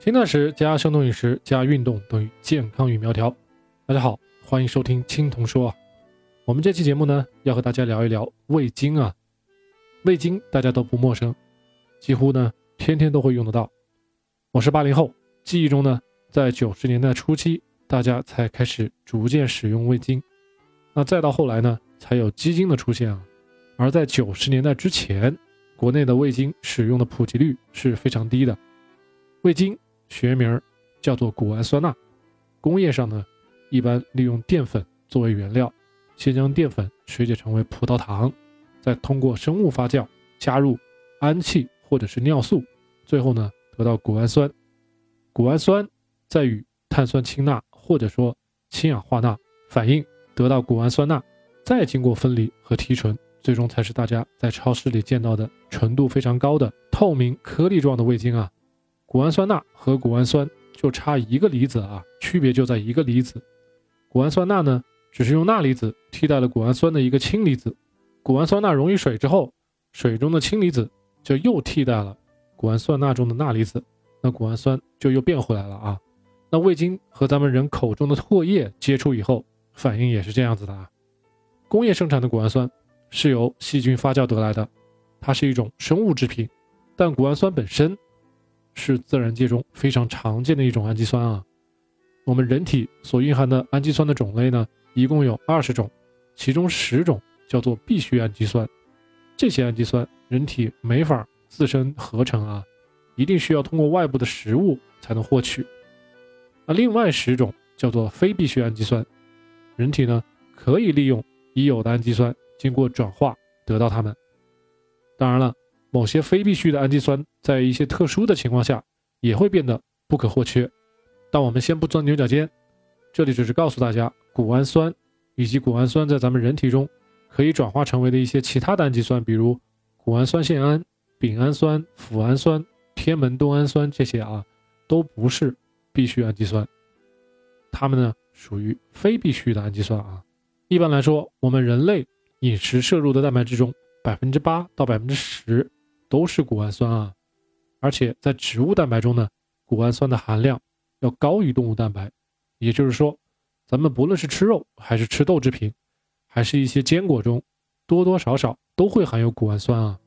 轻断食加生酮饮食加运动等于健康与苗条。大家好，欢迎收听青铜说啊。我们这期节目呢，要和大家聊一聊味精啊。味精大家都不陌生，几乎呢天天都会用得到。我是八零后，记忆中呢，在九十年代初期，大家才开始逐渐使用味精。那再到后来呢，才有鸡精的出现啊。而在九十年代之前，国内的味精使用的普及率是非常低的。味精。学名叫做谷氨酸钠，工业上呢，一般利用淀粉作为原料，先将淀粉水解成为葡萄糖，再通过生物发酵加入氨气或者是尿素，最后呢得到谷氨酸。谷氨酸再与碳酸氢钠或者说氢氧化钠反应，得到谷氨酸钠，再经过分离和提纯，最终才是大家在超市里见到的纯度非常高的透明颗粒状的味精啊。谷氨酸钠和谷氨酸就差一个离子啊，区别就在一个离子。谷氨酸钠呢，只是用钠离子替代了谷氨酸的一个氢离子。谷氨酸钠溶于水之后，水中的氢离子就又替代了谷氨酸钠中的钠离子，那谷氨酸就又变回来了啊。那味精和咱们人口中的唾液接触以后，反应也是这样子的啊。工业生产的谷氨酸是由细菌发酵得来的，它是一种生物制品，但谷氨酸本身。是自然界中非常常见的一种氨基酸啊。我们人体所蕴含的氨基酸的种类呢，一共有二十种，其中十种叫做必需氨基酸。这些氨基酸人体没法自身合成啊，一定需要通过外部的食物才能获取。那另外十种叫做非必需氨基酸，人体呢可以利用已有的氨基酸经过转化得到它们。当然了。某些非必需的氨基酸在一些特殊的情况下也会变得不可或缺，但我们先不钻牛角尖，这里只是告诉大家，谷氨酸以及谷氨酸在咱们人体中可以转化成为的一些其他的氨基酸，比如谷氨酸腺胺、丙氨酸、脯氨酸、天门冬氨酸这些啊，都不是必需氨基酸，它们呢属于非必需的氨基酸啊。一般来说，我们人类饮食摄入的蛋白质中，百分之八到百分之十。都是谷氨酸啊，而且在植物蛋白中呢，谷氨酸的含量要高于动物蛋白。也就是说，咱们不论是吃肉还是吃豆制品，还是一些坚果中，多多少少都会含有谷氨酸啊。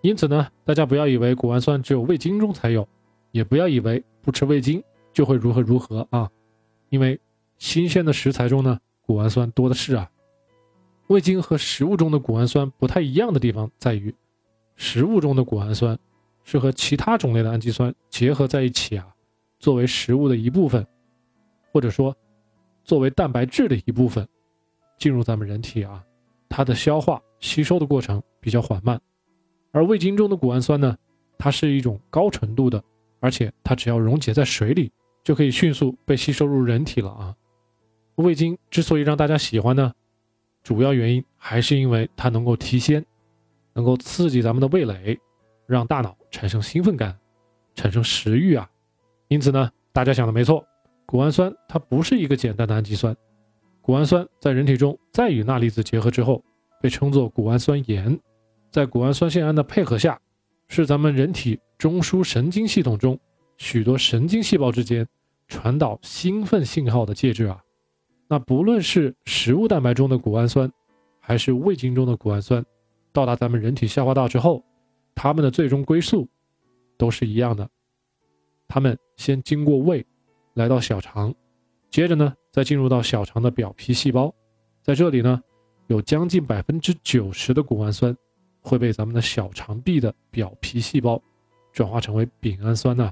因此呢，大家不要以为谷氨酸只有味精中才有，也不要以为不吃味精就会如何如何啊。因为新鲜的食材中呢，谷氨酸多的是啊。味精和食物中的谷氨酸不太一样的地方在于。食物中的谷氨酸是和其他种类的氨基酸结合在一起啊，作为食物的一部分，或者说作为蛋白质的一部分进入咱们人体啊，它的消化吸收的过程比较缓慢。而味精中的谷氨酸呢，它是一种高纯度的，而且它只要溶解在水里就可以迅速被吸收入人体了啊。味精之所以让大家喜欢呢，主要原因还是因为它能够提鲜。能够刺激咱们的味蕾，让大脑产生兴奋感，产生食欲啊。因此呢，大家想的没错，谷氨酸它不是一个简单的氨基酸。谷氨酸在人体中再与钠离子结合之后，被称作谷氨酸盐。在谷氨酸腺胺的配合下，是咱们人体中枢神经系统中许多神经细胞之间传导兴奋信号的介质啊。那不论是食物蛋白中的谷氨酸，还是味精中的谷氨酸。到达咱们人体消化道之后，它们的最终归宿都是一样的。它们先经过胃，来到小肠，接着呢，再进入到小肠的表皮细胞。在这里呢，有将近百分之九十的谷氨酸会被咱们的小肠壁的表皮细胞转化成为丙氨酸呢。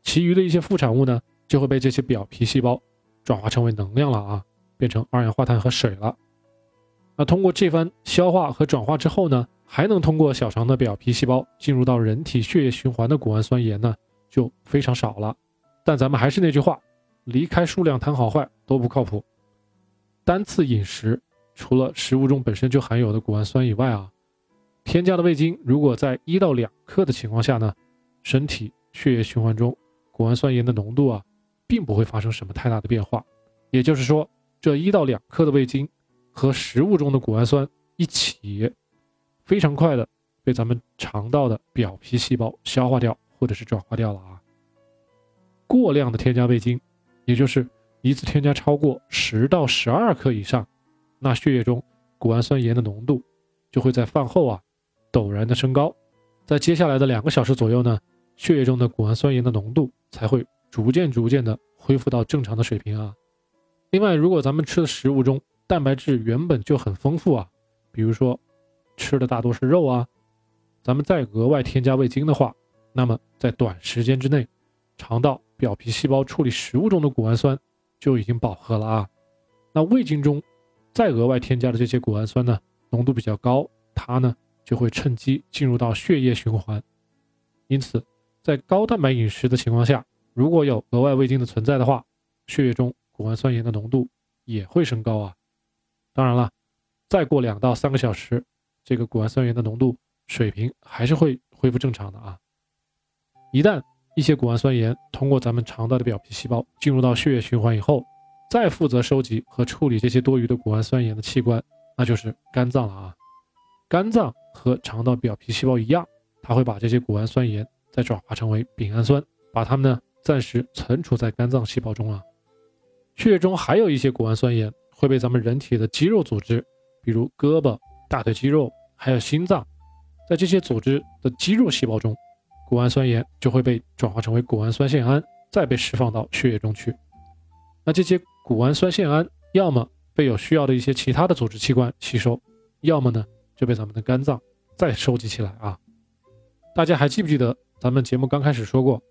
其余的一些副产物呢，就会被这些表皮细胞转化成为能量了啊，变成二氧化碳和水了。那通过这番消化和转化之后呢，还能通过小肠的表皮细胞进入到人体血液循环的谷氨酸盐呢，就非常少了。但咱们还是那句话，离开数量谈好坏都不靠谱。单次饮食除了食物中本身就含有的谷氨酸以外啊，添加的味精如果在一到两克的情况下呢，身体血液循环中谷氨酸盐的浓度啊，并不会发生什么太大的变化。也就是说，这一到两克的味精。和食物中的谷氨酸一起，非常快的被咱们肠道的表皮细胞消化掉，或者是转化掉了啊。过量的添加味精，也就是一次添加超过十到十二克以上，那血液中谷氨酸盐的浓度就会在饭后啊陡然的升高，在接下来的两个小时左右呢，血液中的谷氨酸盐的浓度才会逐渐逐渐的恢复到正常的水平啊。另外，如果咱们吃的食物中蛋白质原本就很丰富啊，比如说吃的大多是肉啊，咱们再额外添加味精的话，那么在短时间之内，肠道表皮细胞处理食物中的谷氨酸就已经饱和了啊。那味精中再额外添加的这些谷氨酸呢，浓度比较高，它呢就会趁机进入到血液循环。因此，在高蛋白饮食的情况下，如果有额外味精的存在的话，血液中谷氨酸盐的浓度也会升高啊。当然了，再过两到三个小时，这个谷氨酸盐的浓度水平还是会恢复正常的啊。一旦一些谷氨酸盐通过咱们肠道的表皮细胞进入到血液循环以后，再负责收集和处理这些多余的谷氨酸盐的器官，那就是肝脏了啊。肝脏和肠道表皮细胞一样，它会把这些谷氨酸盐再转化成为丙氨酸，把它们呢暂时存储在肝脏细胞中啊。血液中还有一些谷氨酸盐。会被咱们人体的肌肉组织，比如胳膊、大腿肌肉，还有心脏，在这些组织的肌肉细胞中，谷氨酸盐就会被转化成为谷氨酸腺胺，再被释放到血液中去。那这些谷氨酸腺胺，要么被有需要的一些其他的组织器官吸收，要么呢就被咱们的肝脏再收集起来啊。大家还记不记得咱们节目刚开始说过，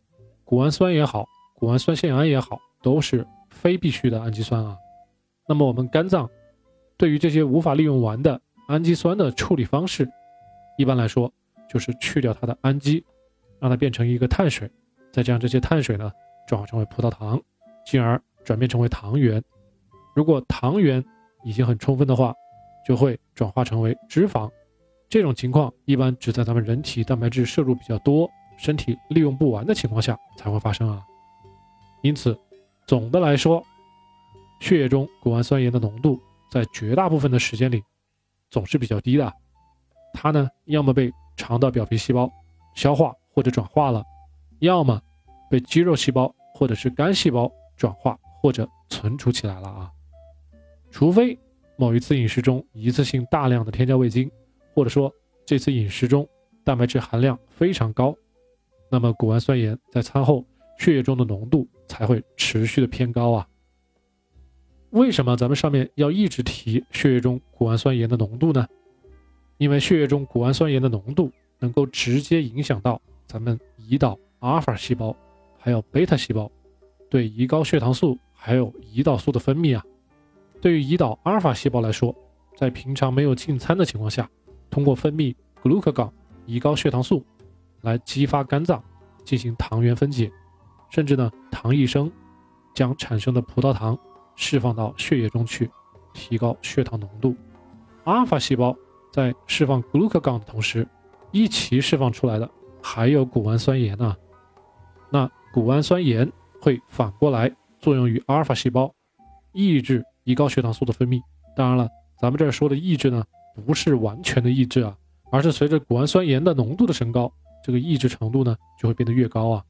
谷氨酸也好，谷氨酸腺胺也好，都是非必需的氨基酸啊。那么我们肝脏对于这些无法利用完的氨基酸的处理方式，一般来说就是去掉它的氨基，让它变成一个碳水，再将这些碳水呢转化成为葡萄糖，进而转变成为糖原。如果糖原已经很充分的话，就会转化成为脂肪。这种情况一般只在咱们人体蛋白质摄入比较多、身体利用不完的情况下才会发生啊。因此，总的来说。血液中谷氨酸盐的浓度在绝大部分的时间里总是比较低的，它呢要么被肠道表皮细胞消化或者转化了，要么被肌肉细胞或者是肝细胞转化或者存储起来了啊。除非某一次饮食中一次性大量的添加味精，或者说这次饮食中蛋白质含量非常高，那么谷氨酸盐在餐后血液中的浓度才会持续的偏高啊。为什么咱们上面要一直提血液中谷氨酸盐的浓度呢？因为血液中谷氨酸盐的浓度能够直接影响到咱们胰岛阿尔法细胞，还有贝塔细胞对胰高血糖素还有胰岛素的分泌啊。对于胰岛阿尔法细胞来说，在平常没有进餐的情况下，通过分泌 glucagon 胰高血糖素来激发肝脏进行糖原分解，甚至呢糖异生将产生的葡萄糖。释放到血液中去，提高血糖浓度。阿尔法细胞在释放 glucagon 的同时，一起释放出来的还有谷氨酸盐呢。那谷氨酸盐会反过来作用于阿尔法细胞，抑制胰高血糖素的分泌。当然了，咱们这儿说的抑制呢，不是完全的抑制啊，而是随着谷氨酸盐的浓度的升高，这个抑制程度呢就会变得越高啊。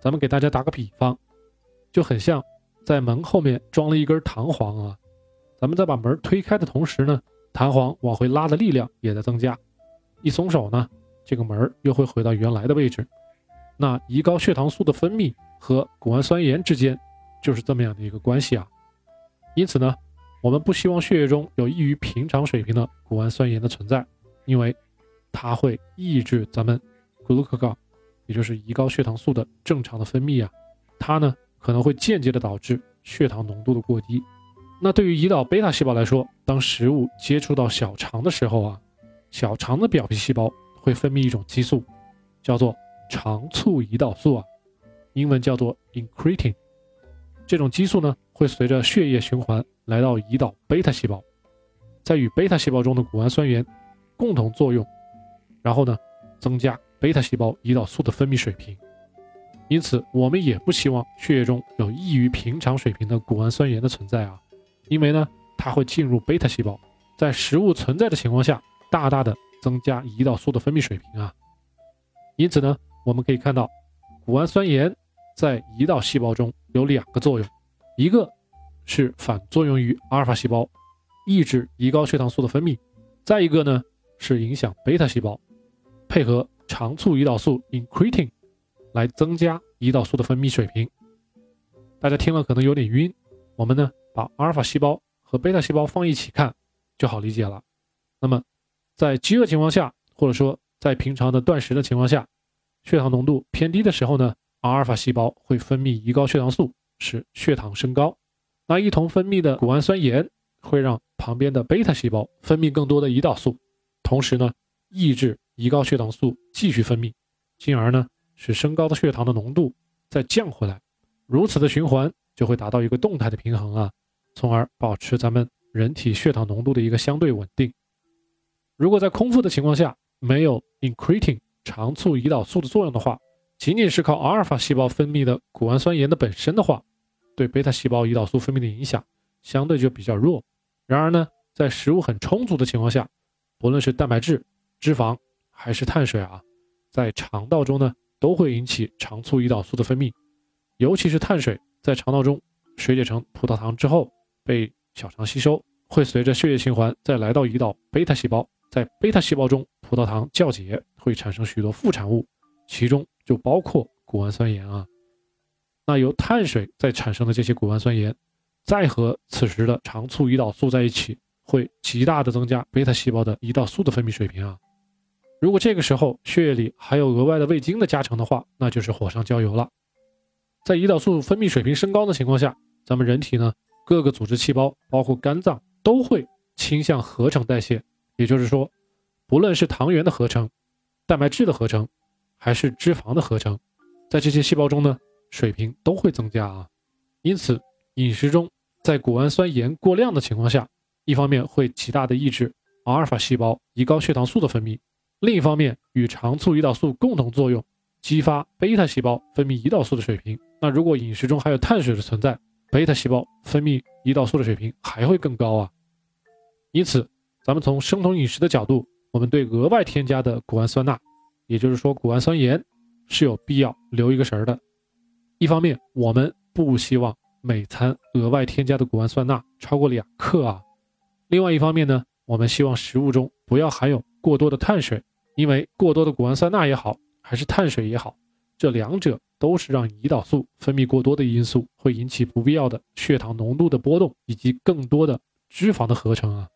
咱们给大家打个比方，就很像。在门后面装了一根弹簧啊，咱们在把门推开的同时呢，弹簧往回拉的力量也在增加。一松手呢，这个门又会回到原来的位置。那胰高血糖素的分泌和谷氨酸盐之间就是这么样的一个关系啊。因此呢，我们不希望血液中有异于平常水平的谷氨酸盐的存在，因为它会抑制咱们 glucagon，也就是胰高血糖素的正常的分泌啊。它呢。可能会间接的导致血糖浓度的过低。那对于胰岛贝塔细胞来说，当食物接触到小肠的时候啊，小肠的表皮细胞会分泌一种激素，叫做肠促胰岛素啊，英文叫做 incretin。这种激素呢，会随着血液循环来到胰岛贝塔细胞，在与贝塔细胞中的谷氨酸盐共同作用，然后呢，增加贝塔细胞胰岛素的分泌水平。因此，我们也不希望血液中有异于平常水平的谷氨酸盐的存在啊，因为呢，它会进入贝塔细胞，在食物存在的情况下，大大的增加胰岛素的分泌水平啊。因此呢，我们可以看到，谷氨酸盐在胰岛细胞中有两个作用，一个是反作用于阿尔法细胞，抑制胰高血糖素的分泌；再一个呢是影响贝塔细胞，配合肠促胰岛素 incretin 来增加胰岛素的分泌水平。大家听了可能有点晕，我们呢把阿尔法细胞和贝塔细胞放一起看就好理解了。那么在饥饿情况下，或者说在平常的断食的情况下，血糖浓度偏低的时候呢？阿尔法细胞会分泌胰高血糖素，使血糖升高。那一同分泌的谷氨酸盐会让旁边的贝塔细胞分泌更多的胰岛素，同时呢，抑制胰高血糖素继续分泌，进而呢，使升高的血糖的浓度再降回来。如此的循环就会达到一个动态的平衡啊，从而保持咱们人体血糖浓度的一个相对稳定。如果在空腹的情况下没有 incretin 长促胰岛素的作用的话，仅仅是靠阿尔法细胞分泌的谷氨酸盐的本身的话，对贝塔细胞胰岛素分泌的影响相对就比较弱。然而呢，在食物很充足的情况下，不论是蛋白质、脂肪还是碳水啊，在肠道中呢都会引起肠促胰岛素的分泌。尤其是碳水在肠道中水解成葡萄糖之后，被小肠吸收，会随着血液循环再来到胰岛贝塔细胞，在贝塔细胞中，葡萄糖酵解会产生许多副产物，其中。就包括谷氨酸盐啊，那由碳水再产生的这些谷氨酸盐，再和此时的肠促胰岛素在一起，会极大的增加贝塔细胞的胰岛素的分泌水平啊。如果这个时候血液里还有额外的味精的加成的话，那就是火上浇油了。在胰岛素分泌水平升高的情况下，咱们人体呢各个组织细胞，包括肝脏，都会倾向合成代谢，也就是说，不论是糖原的合成，蛋白质的合成。还是脂肪的合成，在这些细胞中呢，水平都会增加啊。因此，饮食中在谷氨酸盐过量的情况下，一方面会极大的抑制阿尔法细胞胰高血糖素的分泌，另一方面与肠促胰岛素共同作用，激发贝塔细胞分泌胰岛素的水平。那如果饮食中还有碳水的存在，贝塔细胞分泌胰岛素的水平还会更高啊。因此，咱们从生酮饮食的角度，我们对额外添加的谷氨酸钠。也就是说，谷氨酸盐是有必要留一个神儿的。一方面，我们不希望每餐额外添加的谷氨酸钠超过两克啊；另外一方面呢，我们希望食物中不要含有过多的碳水，因为过多的谷氨酸钠也好，还是碳水也好，这两者都是让胰岛素分泌过多的因素，会引起不必要的血糖浓度的波动以及更多的脂肪的合成啊。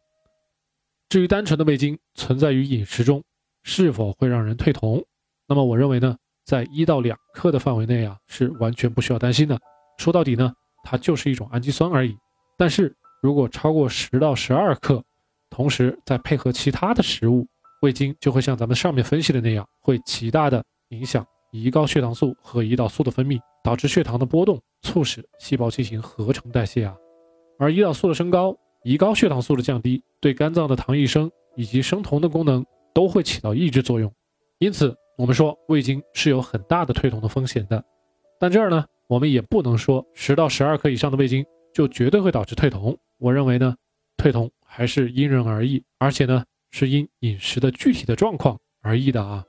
至于单纯的味精存在于饮食中。是否会让人退酮？那么我认为呢，在一到两克的范围内啊，是完全不需要担心的。说到底呢，它就是一种氨基酸而已。但是如果超过十到十二克，同时再配合其他的食物，味精就会像咱们上面分析的那样，会极大的影响胰高血糖素和胰岛素的分泌，导致血糖的波动，促使细胞进行合成代谢啊。而胰岛素的升高，胰高血糖素的降低，对肝脏的糖异生以及生酮的功能。都会起到抑制作用，因此我们说味精是有很大的退酮的风险的。但这儿呢，我们也不能说十到十二克以上的味精就绝对会导致退酮。我认为呢，退酮还是因人而异，而且呢是因饮食的具体的状况而异的啊。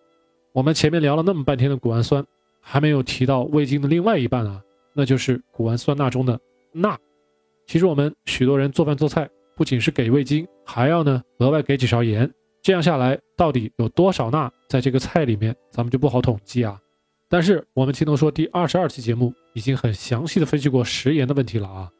我们前面聊了那么半天的谷氨酸，还没有提到味精的另外一半啊，那就是谷氨酸钠中的钠。其实我们许多人做饭做菜，不仅是给味精，还要呢额外给几勺盐。这样下来，到底有多少钠在这个菜里面，咱们就不好统计啊。但是我们听懂说第二十二期节目已经很详细的分析过食盐的问题了啊。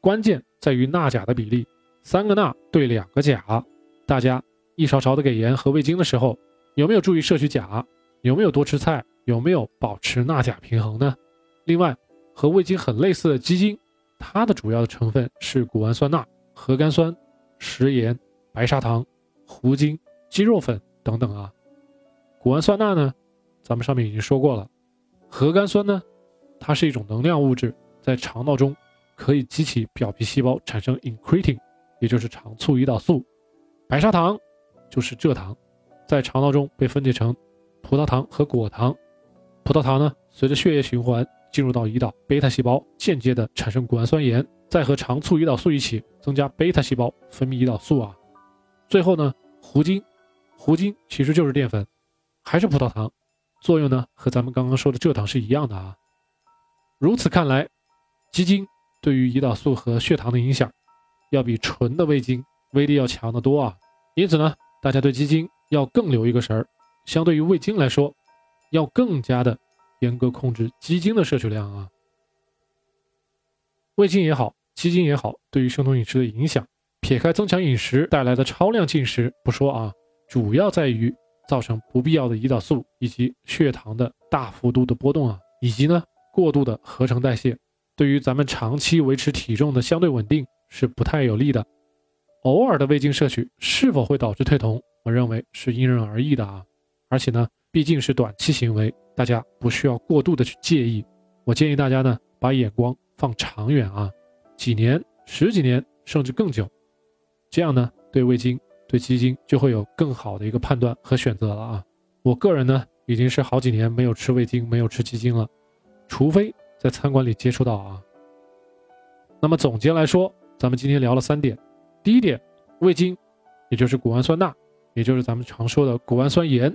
关键在于钠钾的比例，三个钠对两个钾。大家一勺勺的给盐和味精的时候，有没有注意摄取钾？有没有多吃菜？有没有保持钠钾平衡呢？另外，和味精很类似的鸡精，它的主要的成分是谷氨酸钠、核苷酸、食盐、白砂糖、糊精。鸡肉粉等等啊，谷氨酸钠呢，咱们上面已经说过了。核苷酸呢，它是一种能量物质，在肠道中可以激起表皮细胞产生 incretin，也就是肠促胰岛素。白砂糖就是蔗糖，在肠道中被分解成葡萄糖和果糖。葡萄糖呢，随着血液循环进入到胰岛贝塔细胞，间接的产生谷氨酸盐，再和肠促胰岛素一起增加贝塔细胞分泌胰岛素啊。最后呢，糊精。糊精其实就是淀粉，还是葡萄糖，作用呢和咱们刚刚说的蔗糖是一样的啊。如此看来，鸡精对于胰岛素和血糖的影响，要比纯的味精威力要强得多啊。因此呢，大家对鸡精要更留一个神儿。相对于味精来说，要更加的严格控制鸡精的摄取量啊。味精也好，鸡精也好，对于生酮饮食的影响，撇开增强饮食带来的超量进食不说啊，主要在于造成不必要的胰岛素以及血糖的大幅度的波动啊，以及呢过度的合成代谢，对于咱们长期维持体重的相对稳定是不太有利的。偶尔的味精摄取是否会导致退酮？我认为是因人而异的啊，而且呢，毕竟是短期行为，大家不需要过度的去介意。我建议大家呢，把眼光放长远啊，几年、十几年，甚至更久，这样呢，对味精、对鸡精就会有更好的一个判断和选择了啊。我个人呢，已经是好几年没有吃味精、没有吃鸡精了，除非在餐馆里接触到啊。那么总结来说，咱们今天聊了三点。第一点，味精，也就是谷氨酸钠，也就是咱们常说的谷氨酸盐，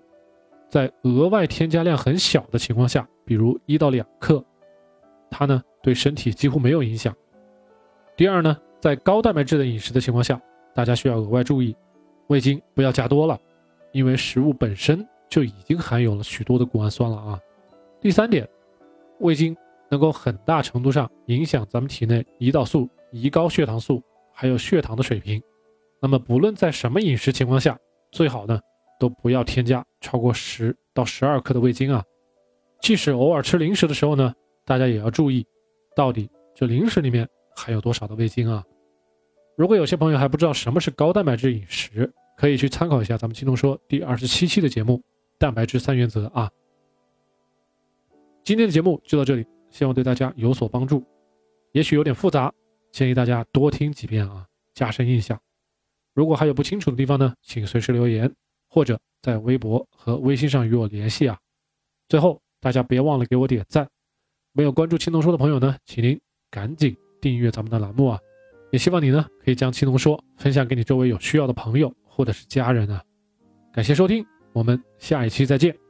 在额外添加量很小的情况下，比如一到两克，它呢对身体几乎没有影响。第二呢，在高蛋白质的饮食的情况下，大家需要额外注意，味精不要加多了，因为食物本身就已经含有了许多的谷氨酸了啊。第三点，味精能够很大程度上影响咱们体内胰岛素、胰高血糖素。还有血糖的水平，那么不论在什么饮食情况下，最好呢都不要添加超过十到十二克的味精啊。即使偶尔吃零食的时候呢，大家也要注意，到底这零食里面含有多少的味精啊。如果有些朋友还不知道什么是高蛋白质饮食，可以去参考一下咱们青铜说第二十七期的节目《蛋白质三原则》啊。今天的节目就到这里，希望对大家有所帮助，也许有点复杂。建议大家多听几遍啊，加深印象。如果还有不清楚的地方呢，请随时留言，或者在微博和微信上与我联系啊。最后，大家别忘了给我点赞。没有关注青铜说的朋友呢，请您赶紧订阅咱们的栏目啊。也希望你呢可以将青铜说分享给你周围有需要的朋友或者是家人啊。感谢收听，我们下一期再见。